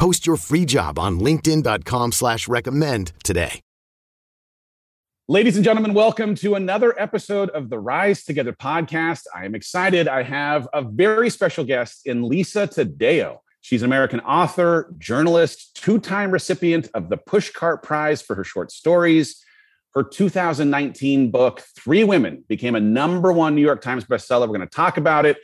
Post your free job on linkedin.com slash recommend today. Ladies and gentlemen, welcome to another episode of the Rise Together podcast. I am excited. I have a very special guest in Lisa Taddeo. She's an American author, journalist, two-time recipient of the Pushcart Prize for her short stories. Her 2019 book, Three Women, became a number one New York Times bestseller. We're going to talk about it.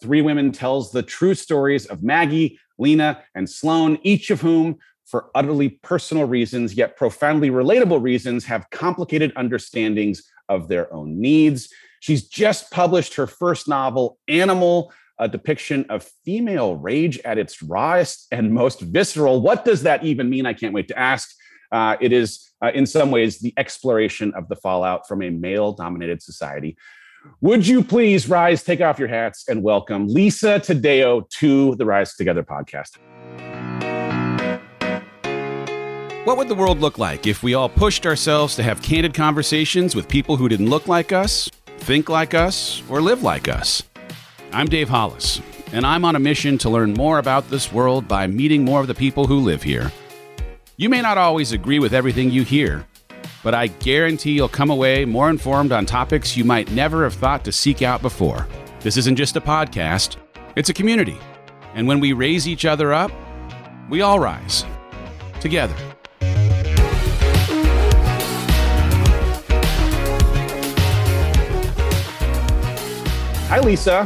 Three Women tells the true stories of Maggie, Lena, and Sloan, each of whom, for utterly personal reasons, yet profoundly relatable reasons, have complicated understandings of their own needs. She's just published her first novel, Animal, a depiction of female rage at its rawest and most visceral. What does that even mean? I can't wait to ask. Uh, it is, uh, in some ways, the exploration of the fallout from a male dominated society. Would you please rise, take off your hats, and welcome Lisa Taddeo to the Rise Together podcast? What would the world look like if we all pushed ourselves to have candid conversations with people who didn't look like us, think like us, or live like us? I'm Dave Hollis, and I'm on a mission to learn more about this world by meeting more of the people who live here. You may not always agree with everything you hear, but I guarantee you'll come away more informed on topics you might never have thought to seek out before. This isn't just a podcast, it's a community. And when we raise each other up, we all rise together. Hi, Lisa.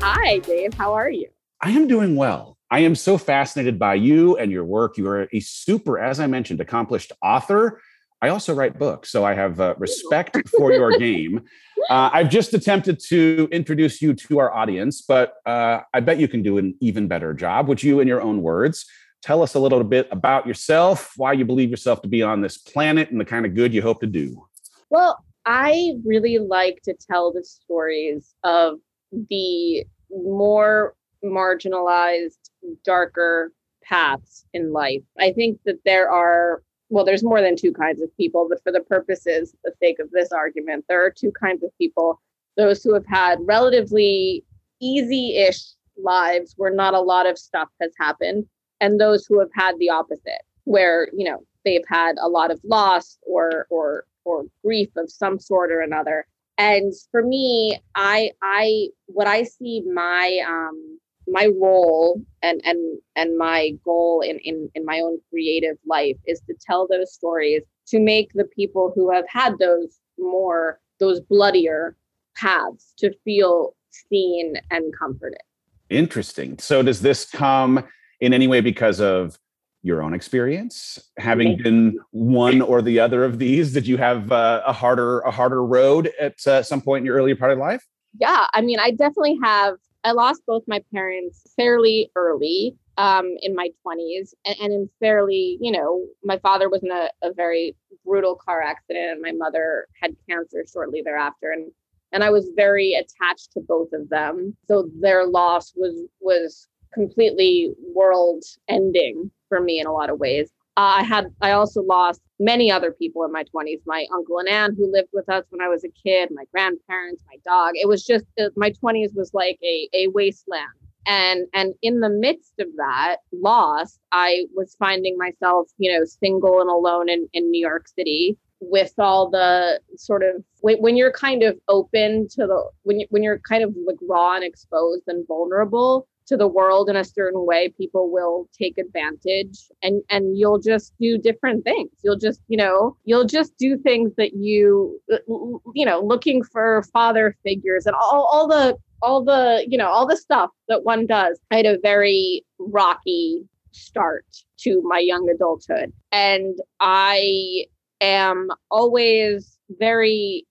Hi, Dave. How are you? I am doing well. I am so fascinated by you and your work. You are a super, as I mentioned, accomplished author. I also write books, so I have uh, respect for your game. Uh, I've just attempted to introduce you to our audience, but uh, I bet you can do an even better job. Would you, in your own words, tell us a little bit about yourself, why you believe yourself to be on this planet, and the kind of good you hope to do? Well, I really like to tell the stories of the more marginalized darker paths in life. I think that there are, well, there's more than two kinds of people, but for the purposes, the sake of this argument, there are two kinds of people. Those who have had relatively easy ish lives where not a lot of stuff has happened, and those who have had the opposite, where, you know, they've had a lot of loss or, or, or grief of some sort or another. And for me i i what i see my um my role and and and my goal in in in my own creative life is to tell those stories to make the people who have had those more those bloodier paths to feel seen and comforted. Interesting. So does this come in any way because of your own experience? Having been one or the other of these did you have uh, a harder a harder road at uh, some point in your earlier part of life? Yeah i mean i definitely have I lost both my parents fairly early um, in my 20s and, and, in fairly, you know, my father was in a, a very brutal car accident and my mother had cancer shortly thereafter. And and I was very attached to both of them. So their loss was was completely world ending for me in a lot of ways. Uh, I had I also lost many other people in my 20s my uncle and aunt who lived with us when I was a kid, my grandparents, my dog. It was just uh, my 20s was like a, a wasteland. And and in the midst of that loss, I was finding myself, you know, single and alone in, in New York City with all the sort of when, when you're kind of open to the when you when you're kind of like raw and exposed and vulnerable to the world in a certain way people will take advantage. And and you'll just do different things. You'll just you know you'll just do things that you you know looking for father figures and all, all the all the you know all the stuff that one does. I had a very rocky start to my young adulthood. And i am always very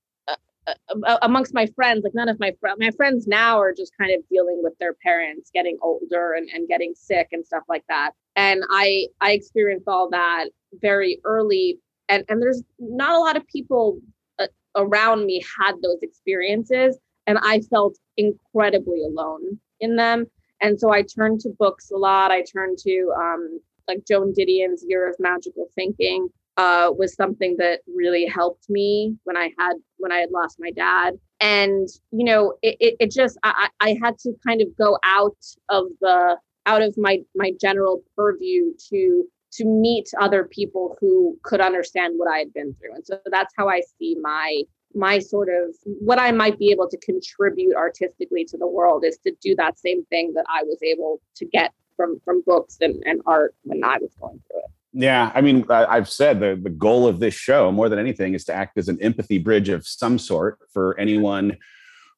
uh, amongst my friends, like none of my friends, my friends now are just kind of dealing with their parents getting older and, and getting sick and stuff like that. And I I experienced all that very early, and and there's not a lot of people uh, around me had those experiences, and I felt incredibly alone in them. And so I turned to books a lot. I turned to um, like Joan Didion's Year of Magical Thinking uh, was something that really helped me when I had when I had lost my dad. And you know, it, it, it just I, I had to kind of go out of the out of my my general purview to to meet other people who could understand what I had been through. And so that's how I see my my sort of what I might be able to contribute artistically to the world is to do that same thing that I was able to get from from books and, and art when I was going through it. Yeah, I mean, I've said the, the goal of this show, more than anything, is to act as an empathy bridge of some sort for anyone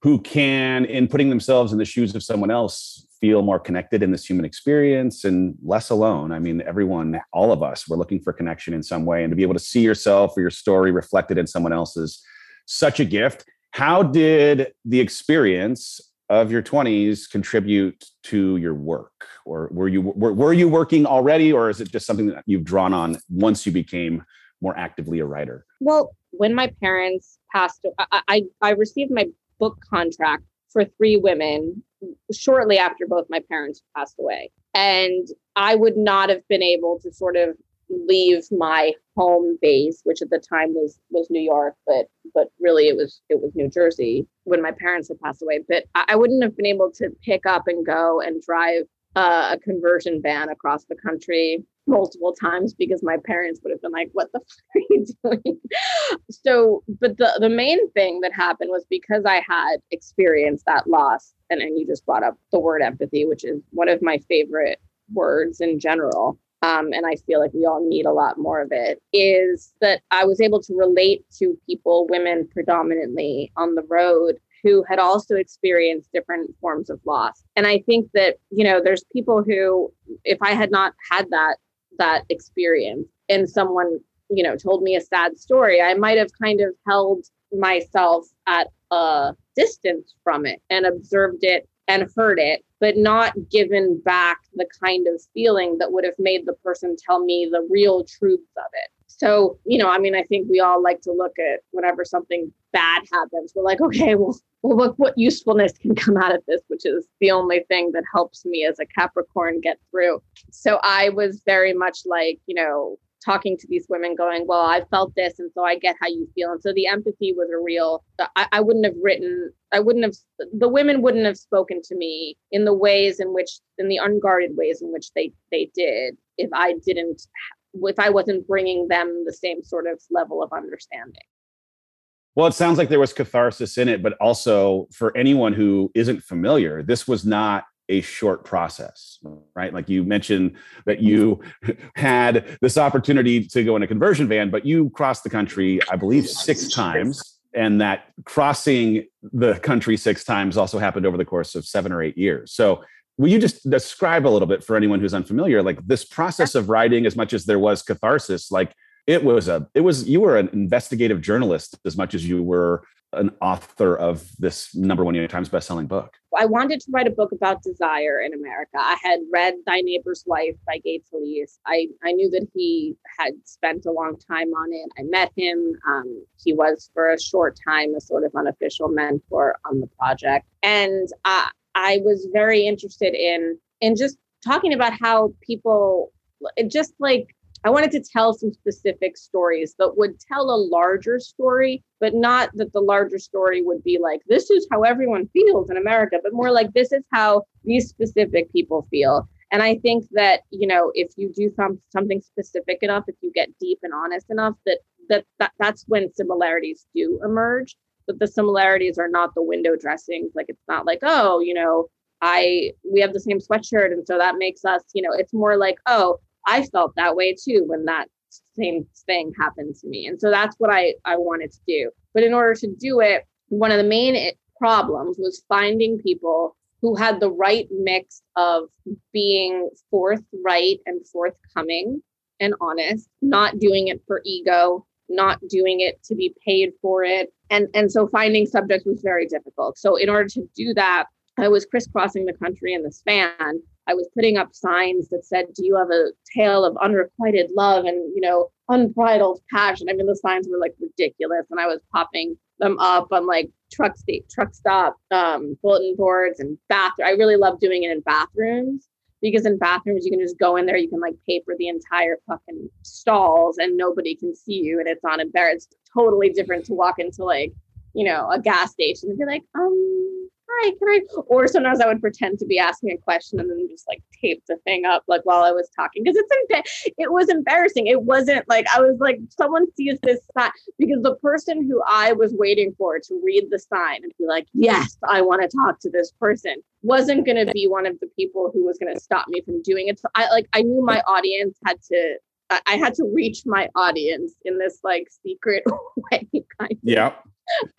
who can, in putting themselves in the shoes of someone else, feel more connected in this human experience and less alone. I mean, everyone, all of us, we're looking for connection in some way, and to be able to see yourself or your story reflected in someone else's such a gift. How did the experience of your 20s contribute to your work? Or were you were, were you working already or is it just something that you've drawn on once you became more actively a writer? Well when my parents passed I, I, I received my book contract for three women shortly after both my parents passed away. And i would not have been able to sort of leave my home base, which at the time was was New York, but but really it was it was New Jersey when my parents had passed away. But I, I wouldn't have been able to pick up and go and drive uh, a conversion van across the country multiple times because my parents would have been like, "What the fuck are you doing?" so, but the the main thing that happened was because I had experienced that loss, and and you just brought up the word empathy, which is one of my favorite words in general um, and I feel like we all need a lot more of it, is that I was able to relate to people, women predominantly on the road, who had also experienced different forms of loss. And I think that, you know, there's people who, if I had not had that, that experience and someone, you know, told me a sad story, I might have kind of held myself at a distance from it and observed it and heard it, but not given back the kind of feeling that would have made the person tell me the real truths of it. So, you know, I mean, I think we all like to look at whenever something bad happens, we're like, okay, well, well, look what usefulness can come out of this, which is the only thing that helps me as a Capricorn get through. So I was very much like, you know, talking to these women going well i felt this and so i get how you feel. And so the empathy was a real I, I, wouldn't have written i wouldn't have the women wouldn't have spoken to me in the ways in which in the unguarded ways in which they they did if i didn't if i wasn't bringing them the same sort of level of understanding. Well, it sounds like there was catharsis in it, but also for anyone who isn't familiar, this was not a short process, right? Like you mentioned that you had this opportunity to go in a conversion van, but you crossed the country, I believe, six times. And that crossing the country six times also happened over the course of seven or eight years. So, will you just describe a little bit for anyone who's unfamiliar, like this process of writing, as much as there was catharsis, like it was a, it was, you were an investigative journalist as much as you were an author of this number one New York Times bestselling book? I wanted to write a book about desire in America. I had read Thy Neighbor's Wife by Gay Talese. I, I knew that he had spent a long time on it. I met him. Um, he was, for a short time, a sort of unofficial mentor on the project. And I, I was very interested in, in just talking about how people, just like I wanted to tell some specific stories that would tell a larger story, but not that the larger story would be like, this is how everyone feels in America, but more like, this is how these specific people feel. And I think that, you know, if you do some, something specific enough, if you get deep and honest enough, that, that, that that's when similarities do emerge. But the similarities are not the window dressings. Like, it's not like, oh, you know, I we have the same sweatshirt and so that makes us, you know, it's more like, oh, I felt that way too when that same thing happened to me. And so that's what I I wanted to do. But in order to do it, one of the main eh, problems was finding people who had the right mix of being forthright and forthcoming and honest, not doing it for ego, not doing it to be paid for it. And, and so finding subjects was very difficult. So, in order to do that, I was crisscrossing the country in this van. I was putting up signs that said, Do you have a tale of unrequited love and, you know, unbridled passion? I mean, the signs were like ridiculous. And I was popping them up on like truck state, truck stop, um, bulletin boards and bathroom. I really love doing it in bathrooms because in bathrooms you can just go in there, you can like paper the entire fucking stalls and nobody can see you and it's on embarrassed. It's totally different to walk into like, you know, a gas station and be like, um, hi, can I? Or sometimes I would pretend to be asking a question and then just like tape the thing up like while I was talking because it's it was embarrassing. It wasn't like I was like someone sees this sign because the person who I was waiting for to read the sign and be like, yes, I want to talk to this person wasn't going to be one of the people who was going to stop me from doing it. So I like I knew my audience had to I had to reach my audience in this like secret way. Kind of. Yeah.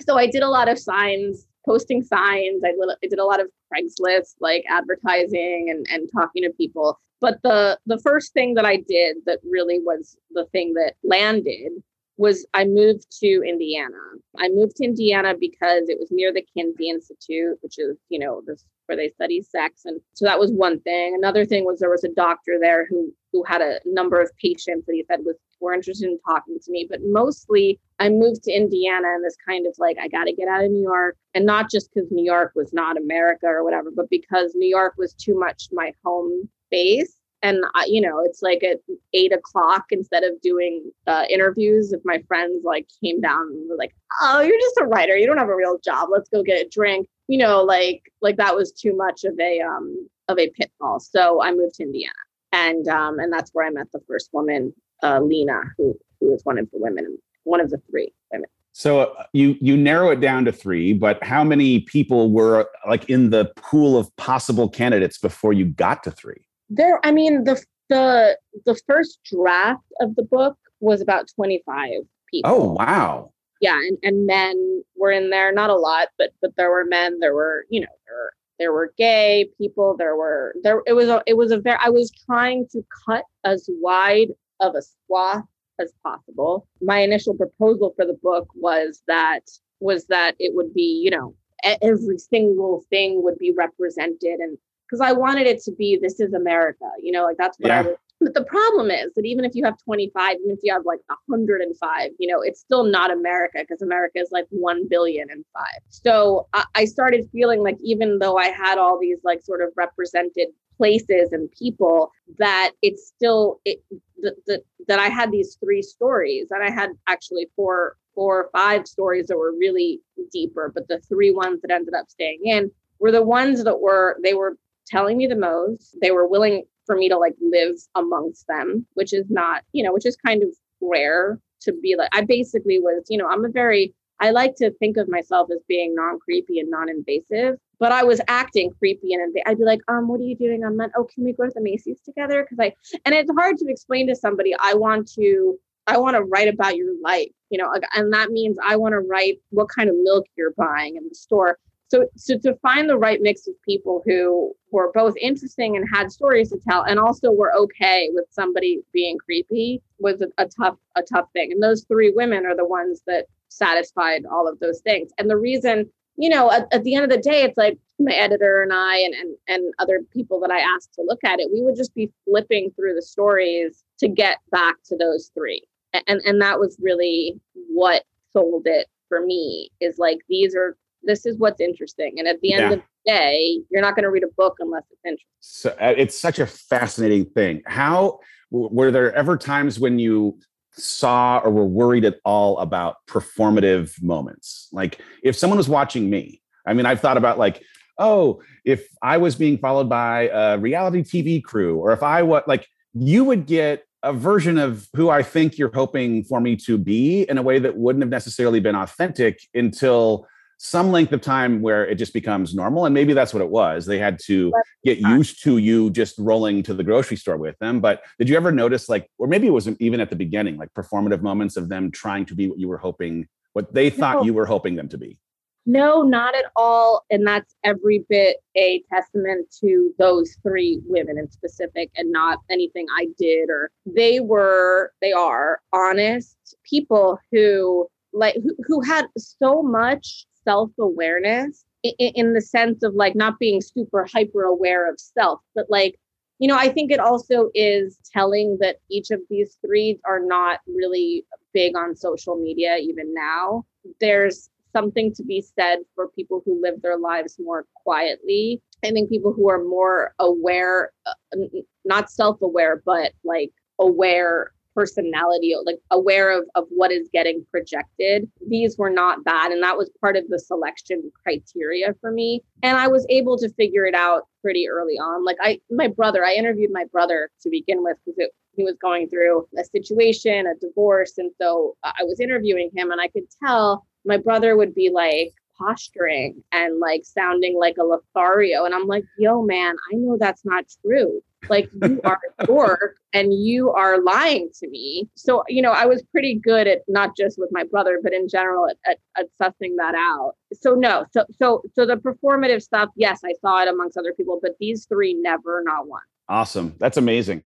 So I did a lot of signs posting signs. I, I did a lot of Craigslist like advertising and, and talking to people. But the the first thing that I did that really was the thing that landed was I moved to Indiana. I moved to Indiana because it was near the Kinsey Institute, which is, you know, this where they study sex. And so that was one thing. Another thing was there was a doctor there who who had a number of patients that he said was were interested in talking to me. But mostly I moved to Indiana and this kind of like, I gotta get out of New York. And not just because New York was not America or whatever, but because New York was too much my home base. And I, you know it's like at eight o'clock instead of doing uh, interviews if my friends like came down and were like oh you're just a writer. You don't have a real job. Let's go get a drink. You know like like that was too much of a um of a pitfall. So i moved to indiana and um and that's where i met the first woman uh lena who who was one of the women one of the three women. So uh, you you narrow it down to three, but how many people were like in the pool of possible candidates before you got to three? there i mean the the the first draft of the book was about 25 people. Oh wow. Yeah and, and men were in there not a lot but but there were men there were you know there were there were gay people there were there it was a it was a very i was trying to cut as wide of a swath as possible my initial proposal for the book was that was that it would be you know every single thing would be represented and because I wanted it to be this is America, you know, like that's what yeah. I was. But the problem is that even if you have 25, even if you have like 105, you know, it's still not America because America is like 1 billion and five. So I, I started feeling like even though I had all these like sort of represented places and people, that it's still it the, the, that I had these three stories and I had actually four four or five stories that were really deeper, but the three ones that ended up staying in were the ones that were they were telling me the most. They were willing for me to like live amongst them, which is not, you know, which is kind of rare to be like, I basically was, you know, I'm a very, I like to think of myself as being non creepy and non invasive, but I was acting creepy and I'd be like, um, what are you doing on that? Oh, can we go to the Macy's together? Cause I, and it's hard to explain to somebody, I want to, I want to write about your life, you know, and that means I want to write what kind of milk you're buying in the store. So, so to find the right mix of people who were both interesting and had stories to tell, and also were okay with somebody being creepy was a, a tough, a tough thing. And those three women are the ones that satisfied all of those things. And the reason, you know, at, at the end of the day, it's like my editor and I and, and and other people that I asked to look at it, we would just be flipping through the stories to get back to those three. And and that was really what sold it for me is like these are this is what's interesting. And at the end yeah. of the day, you're not going to read a book unless it's interesting. So uh, it's such a fascinating thing. How were there ever times when you saw or were worried at all about performative moments? Like if someone was watching me, I mean, I've thought about like, oh, if I was being followed by a reality TV crew, or if I was like, you would get a version of who I think you're hoping for me to be in a way that wouldn't have necessarily been authentic until some length of time where it just becomes normal. And maybe that's what it was. They had to get used to you just rolling to the grocery store with them. But did you ever notice, like, or maybe it was even at the beginning, like performative moments of them trying to be what you were hoping, what they thought no. you were hoping them to be? No, not at all. And that's every bit a testament to those three women in specific and not anything I did or they were, they are honest people who like who, who had so much self-awareness in, in the sense of like not being super hyper aware of self but like you know i think it also is telling that each of these three are not really big on social media even now. There's something to be said for people who live their lives more quietly. I think people who are more aware uh, not self-aware but like aware personality, like aware of, of what is getting projected. These were not bad. And that was part of the selection criteria for me. And I was able to figure it out pretty early on. Like I, my brother, I interviewed my brother to begin with because he was going through a situation, a divorce. And so I was interviewing him and I could tell my brother would be like, posturing and like sounding like a Lothario. And I'm like, yo, man, I know that's not true. Like you are a dork and you are lying to me. So, you know, I was pretty good at not just with my brother, but in general at, at, at sussing that out. So no, so so so the performative stuff, yes, I saw it amongst other people, but these three never, not one. Awesome. That's amazing.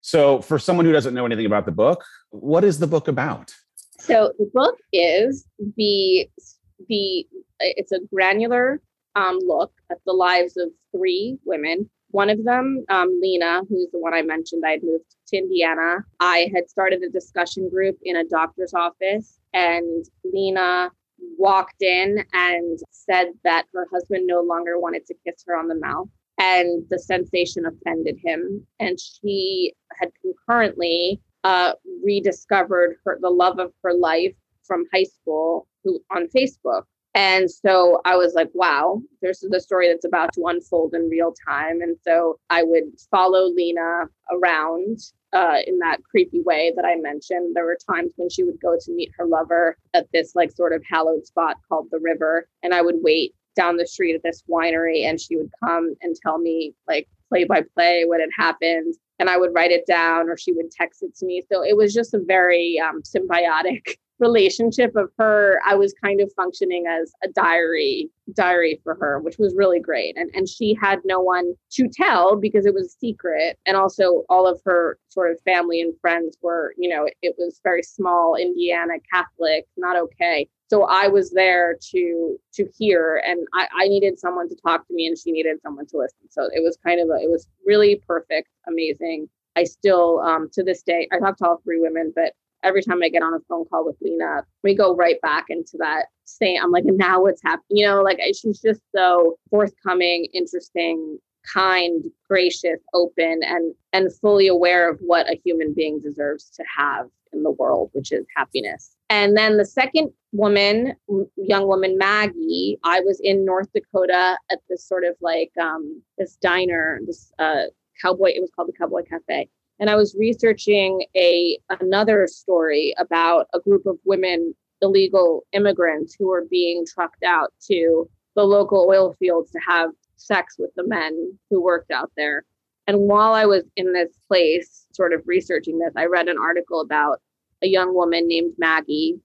So for someone who doesn't know anything about the book, what is the book about? So the book is the the it's a granular um, look at the lives of three women one of them, um, Lena, who's the one I mentioned, I had moved to Indiana. I had started a discussion group in a doctor's office, and Lena walked in and said that her husband no longer wanted to kiss her on the mouth. And the sensation offended him. And she had concurrently uh, rediscovered her, the love of her life from high school who, on Facebook. And so I was like, wow, there's the story that's about to unfold in real time. And so I would follow Lena around uh, in that creepy way that I mentioned. There were times when she would go to meet her lover at this like sort of hallowed spot called the river. And I would wait down the street at this winery and she would come and tell me like play by play what had happened and I would write it down or she would text it to me. So it was just a very um, symbiotic relationship of her i was kind of functioning as a diary diary for her which was really great. And and she had no one to tell because it was a secret. And also all of her sort of family and friends were you know it, was very small indiana catholic not okay. So i was there to to hear and I, I needed someone to talk to me and she needed someone to listen. So it was kind of a, it was really perfect amazing. I still, um, to this day, I talk to all three women, but every time I get on a phone call with Lena, we go right back into that same. I'm like, now what's happening? You know, like she's just so forthcoming, interesting, kind, gracious, open, and and fully aware of what a human being deserves to have in the world, which is happiness. And then the second woman, young woman Maggie, I was in North Dakota at this sort of like um, this diner, this uh, cowboy. It was called the Cowboy Cafe and I was researching a another story about a group of women illegal immigrants who were being trucked out to the local oil fields to have sex with the men who worked out there. And while I was in this place, sort of researching this, I read an article about a young woman named Maggie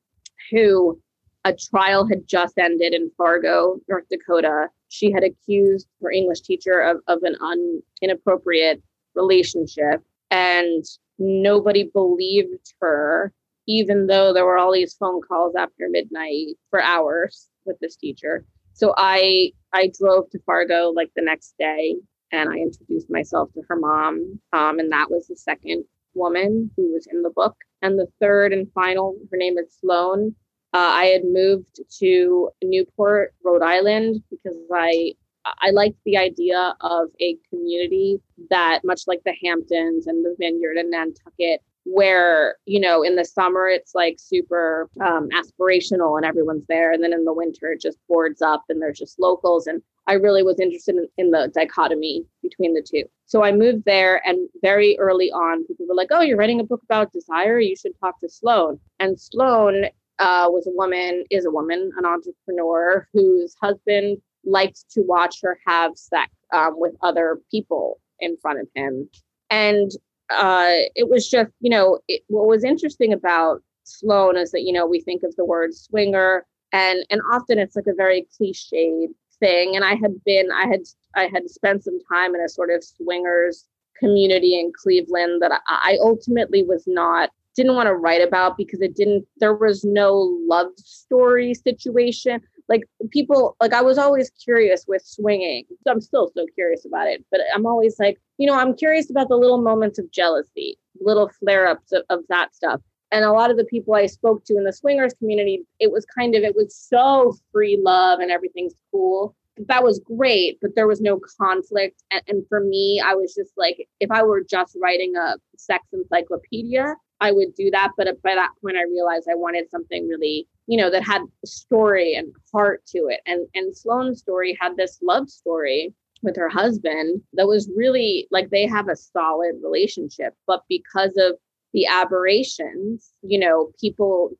who a trial had just ended in Fargo, North Dakota. She had accused her English teacher of, of an un, inappropriate relationship and nobody believed her even though there were all these phone calls after midnight for hours with this teacher. So i i drove to fargo like the next day and i introduced myself to her mom um, and that was the second woman who was in the book. And the third and final her name is sloan uh, i had moved to newport rhode island because i I liked the idea of a community that, much like the Hamptons and the Vineyard and Nantucket, where you know in the summer it's like super um, aspirational and everyone's there, and then in the winter it just boards up and there's just locals. And I really was interested in, in the dichotomy between the two. So I moved there, and very early on, people were like, "Oh, you're writing a book about desire. You should talk to Sloan." And Sloan uh, was a woman, is a woman, an entrepreneur whose husband liked to watch her have sex um, with other people in front of him. And uh, it was just, you know, it, what was interesting about Sloan is that, you know, we think of the word swinger and and often it's like a very cliched thing. And I had been, I had I had spent some time in a sort of swingers community in Cleveland that I, I ultimately was not didn't want to write about because it didn't there was no love story situation like people like i was always curious with swinging. I'm still so curious about it but i'm always like you know i'm curious about the little moments of jealousy little flare-ups of, of that stuff. And a lot of the people i spoke to in the swingers community it was kind of it was so free love and everything's cool. That was great but there was no conflict. And, and for me i was just like if i were just writing a sex encyclopedia I would do that. But uh, by that point, I realized I wanted something really, you know, that had story and heart to it. And and Sloan's story had this love story with her husband that was really like they have a solid relationship, but because of the aberrations, you know, people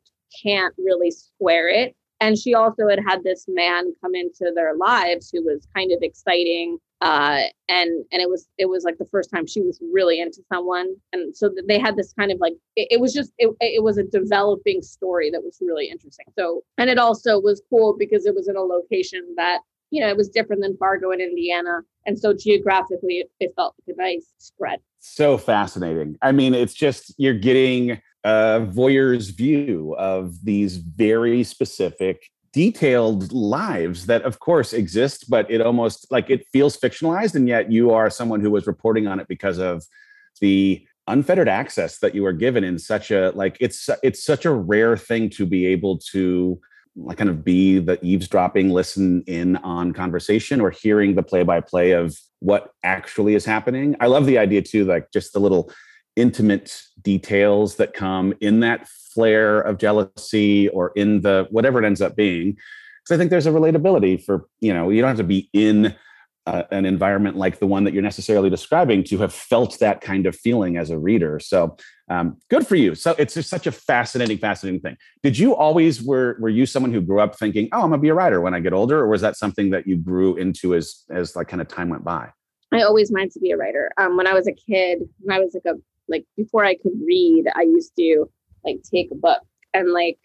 can't really square it and she also had had this man come into their lives who was kind of exciting uh, and and it was it was like the first time she was really into someone. And so they had this kind of like it, it, was just it, it was a developing story that was really interesting. So and it also was cool because it was in a location that you know it was different than fargo in indiana. And so geographically it, it felt like a nice spread. So fascinating. I mean it's just you're getting a voyeur's view of these very specific detailed lives that of course exist but it almost like it feels fictionalized and yet you are someone who was reporting on it because of the unfettered access that you are given in such a like it's it's such a rare thing to be able to like kind of be the eavesdropping listen in on conversation or hearing the play by play of what actually is happening. I love the idea too like just the little intimate details that come in that flare of jealousy or in the whatever it ends up being. Because i think there's a relatability for you know you don't have to be in uh, an environment like the one that you're necessarily describing to have felt that kind of feeling as a reader. So um, good for you. So it's just such a fascinating fascinating thing. Did you always were were you someone who grew up thinking oh i'm gonna be a writer when i get older or was that something that you grew into as as like kind of time went by? I always wanted to be a writer. Um, when I was a kid, when I was like a like before I could read, I used to like take a book and like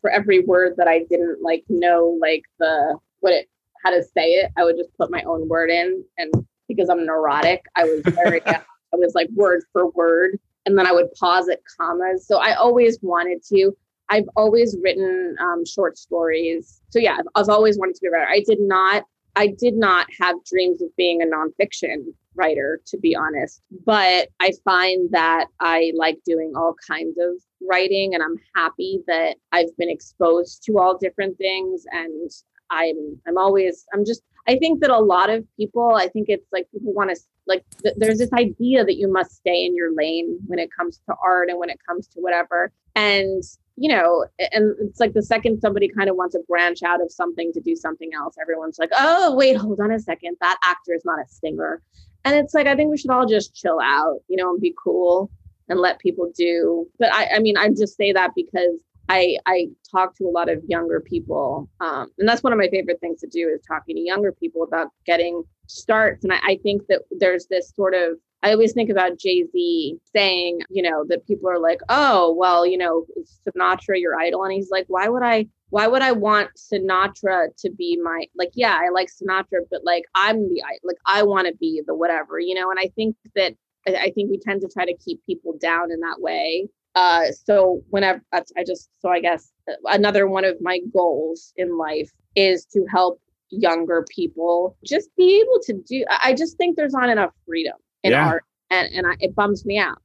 for every word that I didn't like know like the what it how to say it, I would just put my own word in. And because I'm neurotic, I was very I was like word for word. And then I would pause at commas. So I always wanted to. I've always written um, short stories. So yeah, I've, I've always wanted to be a writer. I did not I did not have dreams of being a nonfiction writer, to be honest. But I find that I like doing all kinds of writing, and I'm happy that I've been exposed to all different things. And I'm I'm always I'm just I think that a lot of people I think it's like people want to like th- there's this idea that you must stay in your lane when it comes to art and when it comes to whatever. And you know, and it's like the second somebody kind of wants to branch out of something to do something else, everyone's like, oh, wait, hold on a second. That actor is not a singer. And it's like, I think we should all just chill out, you know, and be cool and let people do. But I, I mean, I just say that because I, I talk to a lot of younger people. Um, and that's one of my favorite things to do is talking to younger people about getting starts. And I, I think that there's this sort of I always think about Jay Z saying, you know, that people are like, oh, well, you know, Sinatra your idol? And he's like, why would I? Why would I want Sinatra to be my like? Yeah, I like Sinatra, but like I'm the like I want to be the whatever, you know. And I think that I think we tend to try to keep people down in that way. Uh, so whenever I just so I guess uh, another one of my goals in life is to help younger people just be able to do. I just think there's not enough freedom in yeah. art, and and I, it bums me out.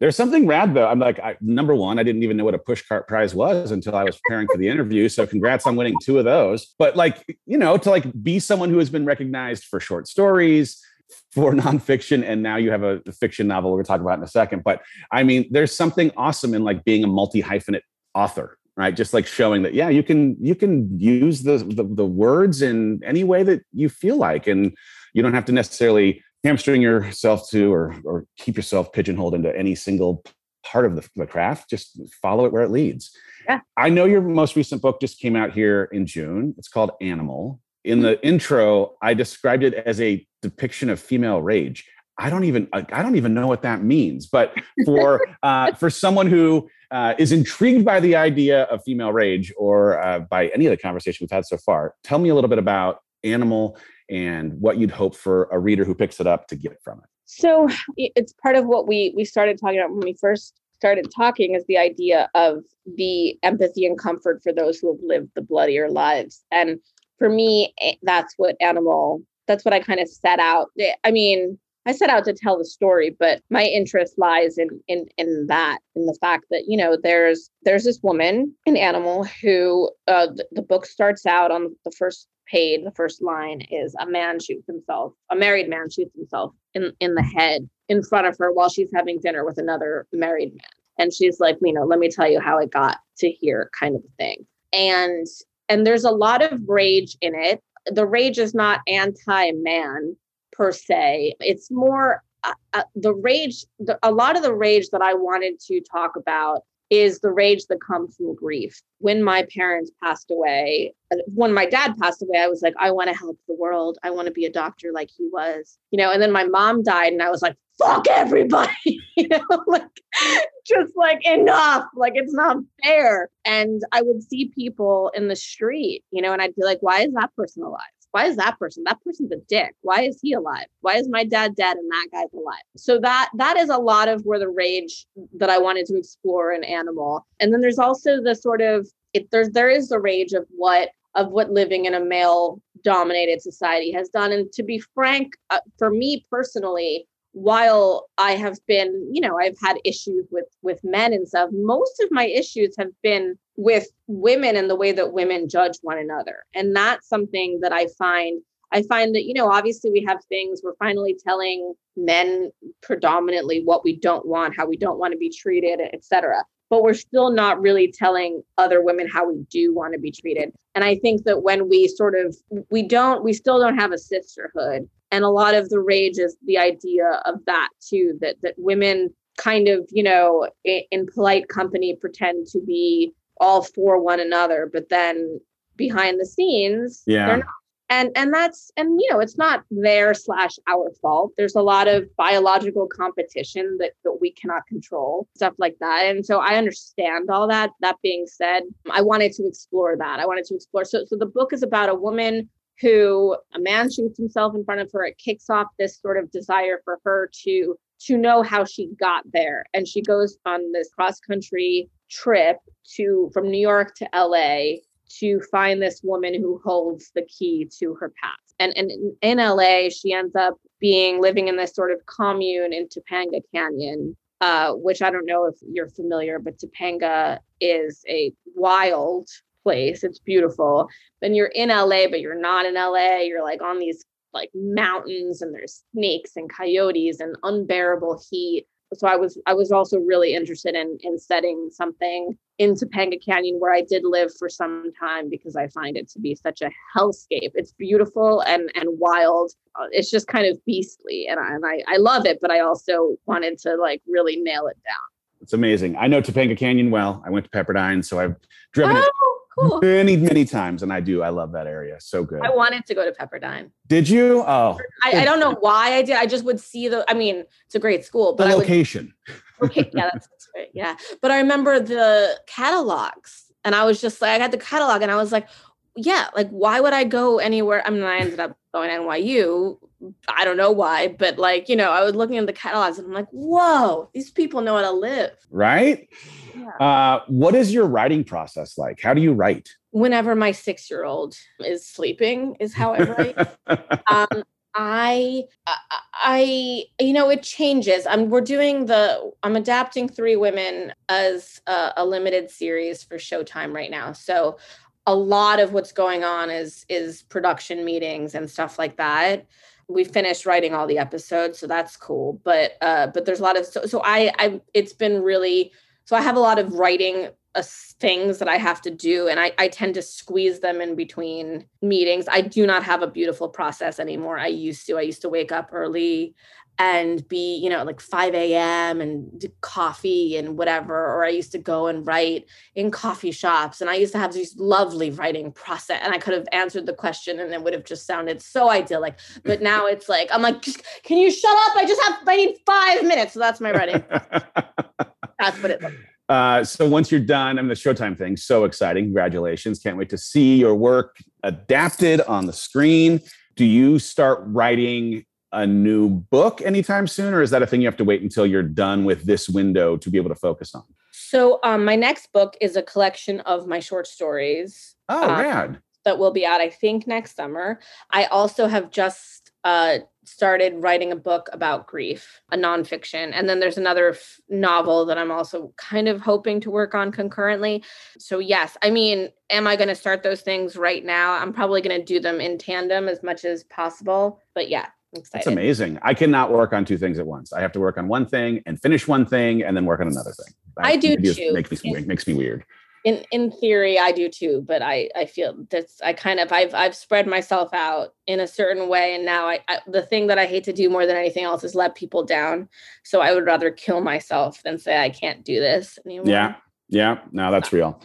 There's something rad though. I'm like, I, number one, I didn't even know what a pushcart prize was until I was preparing for the interview. So congrats on winning two of those. But like, you know, to like be someone who has been recognized for short stories, for nonfiction, and now you have a, a fiction novel we're gonna talk about in a second. But I mean, there's something awesome in like being a multi hyphenate author right just like showing that yeah you can you can use the, the, the words in any way that you feel like and you don't have to necessarily hamstring yourself to or or keep yourself pigeonholed into any single part of the, the craft just follow it where it leads Yeah. I know your most recent book just came out here in June. It's called Animal. In the intro, I described it as a depiction of female rage. I don't even I don't even know what that means. But for uh, for someone who uh, is intrigued by the idea of female rage or uh, by any of the conversation we've had so far, tell me a little bit about Animal and what you'd hope for a reader who picks it up to get from it. So it's part of what we we started talking about when we first started talking is the idea of the empathy and comfort for those who have lived the bloodier lives. And for me, that's what animal, that's what I kind of set out. I mean, I set out to tell the story, but my interest lies in in in that, in the fact that you know there's there's this woman, an animal, who uh, the, the book starts out on the first page. The first line is a man shoots himself, a married man shoots himself in in the head in front of her while she's having dinner with another married man. And she's like, you know, let me tell you how it got to here, kind of thing. And and there's a lot of rage in it. The rage is not anti-man per se. It's more uh, uh, the rage. The, a lot of the rage that I wanted to talk about is the rage that comes from grief. When my parents passed away, when my dad passed away, I was like, I want to help the world. I want to be a doctor like he was, you know. And then my mom died, and I was like, fuck everybody, you know, like just like enough, like it's not fair. And I would see people in the street, you know, and I'd be like, why is that person alive? Why is that person? That person's a dick. Why is he alive? Why is my dad dead and that guy's alive? So that that is a lot of where the rage that I wanted to explore in Animal. And then there's also the sort of it, there's there is the rage of what of what living in a male dominated society has done. And to be frank, uh, for me personally, while I have been, you know, I've had issues with with men and stuff, most of my issues have been with women and the way that women judge one another. And that's something that I find I find that, you know, obviously we have things we're finally telling men predominantly what we don't want, how we don't want to be treated, etc. But we're still not really telling other women how we do want to be treated. And I think that when we sort of we don't we still don't have a sisterhood and a lot of the rage is the idea of that too that that women kind of you know in, in polite company pretend to be all for one another but then behind the scenes yeah. and and that's and you know it's not their slash our fault. There's a lot of biological competition that that we cannot control stuff like that. And so i understand all that. That being said i wanted to explore that. I wanted to explore so so the book is about a woman who a man shoots himself in front of her. It kicks off this sort of desire for her to to know how she got there. And she goes on this cross country trip to from New York to LA to find this woman who holds the key to her past. And, and in LA, she ends up being living in this sort of commune in Topanga Canyon, uh, which I don't know if you're familiar, but Topanga is a wild place. It's beautiful. Then you're in LA, but you're not in LA. You're like on these like mountains and there's snakes and coyotes and unbearable heat. So I was I was also really interested in in setting something in Topanga Canyon where I did live for some time because I find it to be such a hellscape. It's beautiful and and wild. Uh, it's just kind of beastly and I, and I I love it, but I also wanted to like really nail it down. It's amazing. I know Topanga Canyon well. I went to Pepperdine, so I've driven oh. it cool. Many, many times. And I do. I love that area. So good. I wanted to go to Pepperdine. Did you? Oh. I, I don't know why I did. I just would see the, I mean, it's a great school, but the location. Would, okay. Yeah, that's, that's great. Yeah. But I remember the catalogs and I was just like, I got the catalog and I was like, yeah, like why would I go anywhere? I mean, I ended up going NYU. I don't know why, but like, you know, I was looking at the catalogs and I'm like, whoa, these people know how to live. Right? Uh, what is your writing process like? How do you write? Whenever my six year old is sleeping, is how I write. um, I, I, you know, it changes. I'm, we're doing the, I'm adapting Three Women as a, a limited series for Showtime right now. So a lot of what's going on is, is production meetings and stuff like that we finished writing all the episodes so that's cool but uh but there's a lot of so, so i i it's been really so I have a lot of writing uh, things that I have to do, and I, I tend to squeeze them in between meetings. I do not have a beautiful process anymore. I used to. I used to wake up early and be, you know, like 5 a.m. and coffee and whatever. Or I used to go and write in coffee shops. And I used to have these lovely writing process. And I could have answered the question and it would have just sounded so idyllic. But now it's like, I'm like, can you shut up? I just have, I need five minutes. So that's my writing. that's what it looks like. Uh, so once you're done, I mean, the Showtime thing, so exciting. Congratulations. Can't wait to see your work adapted on the screen. Do you start writing a new book anytime soon, or is that a thing you have to wait until you're done with this window to be able to focus on? So, um, my next book is a collection of my short stories. Oh, um, rad. That will be out, I think, next summer. I also have just uh, started writing a book about grief, a nonfiction. And then there's another f- novel that I'm also kind of hoping to work on concurrently. So, yes, I mean, am I going to start those things right now? I'm probably going to do them in tandem as much as possible. But yeah, I'm excited. That's amazing. I cannot work on two things at once. I have to work on one thing and finish one thing and then work on another thing. I do too. Makes me, makes me weird. in in theory i do too but i i feel that's i kind of i've i've spread myself out in a certain way and now I, I the thing that i hate to do more than anything else is let people down so i would rather kill myself than say i can't do this anymore Yeah. Yeah. No, that's real.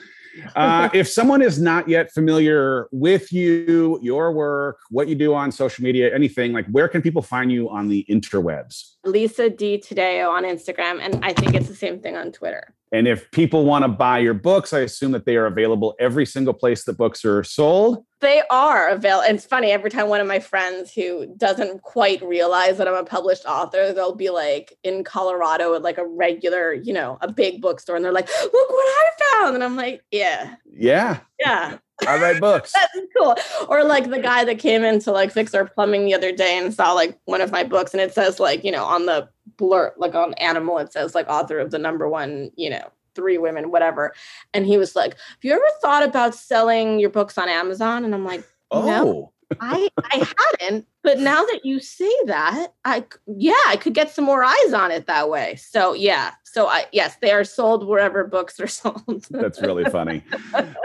Uh, if someone is not yet familiar with you, your work, what you do on social media, anything, like where can people find you on the interwebs? lisa d taddeo on instagram and i think it's the same thing on twitter And if people want to buy your books, I assume that they are available every single place that books are sold. they are available it's funny every time one of my friends who doesn't quite realize that i'm a published author they'll be like in colorado at like a regular you know a big bookstore and they're like look what i found and i'm like yeah Yeah, yeah I write books. That's cool. Or like the guy that came in to like fix our plumbing the other day and saw like one of my books and it says like, you know, on the blur, like on animal, it says like author of the number one, you know, three women, whatever. And he was like, Have you ever thought about selling your books on Amazon? And I'm like, oh. No, Oh, I I hadn't. But now that you say that, I yeah, I could get some more eyes on it that way. So yeah. So I yes, they are sold wherever books are sold. that's really funny.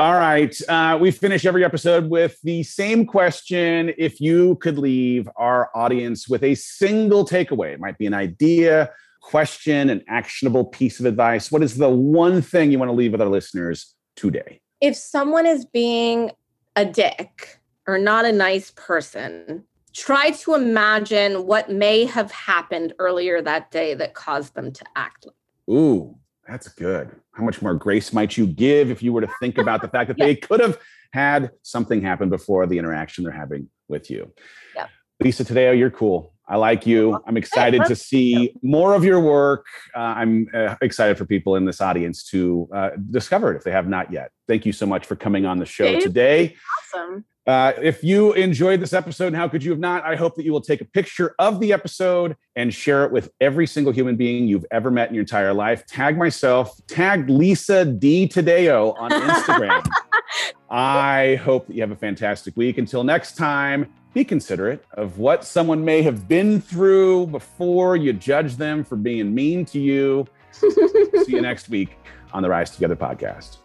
All right. Uh, we finish every episode with the same question. If you could leave our audience with a single takeaway, it might be an idea, question, an actionable piece of advice. What is the one thing you want to leave with our listeners today? if someone is being a dick or not a nice person, try to imagine what may have happened earlier that day that caused them to act like. Ooh, that's good. How much more grace might you give if you were to think about the fact that they could have had something happen before the interaction they're having with you? Yeah. Lisa Taddeo, you're cool. I like you. I'm excited to see more of your work. Uh, I'm uh, excited for people in this audience to uh, discover it if they have not yet. Thank you so much for coming on the show today. Awesome. Uh, if you enjoyed this episode, and how could you have not? I hope that you will take a picture of the episode and share it with every single human being you've ever met in your entire life. Tag myself, tag Lisa D Taddeo on Instagram. I hope that you have a fantastic week. Until next time, be considerate of what someone may have been through before you judge them for being mean to you. See you next week on the Rise Together podcast.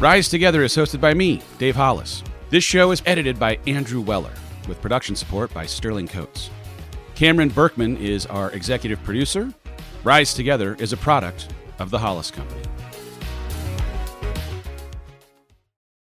Rise Together is hosted by me, Dave Hollis. This show is edited by Andrew Weller, with production support by Sterling Coates. Cameron Berkman is our executive producer. Rise Together is a product of the Hollis Company.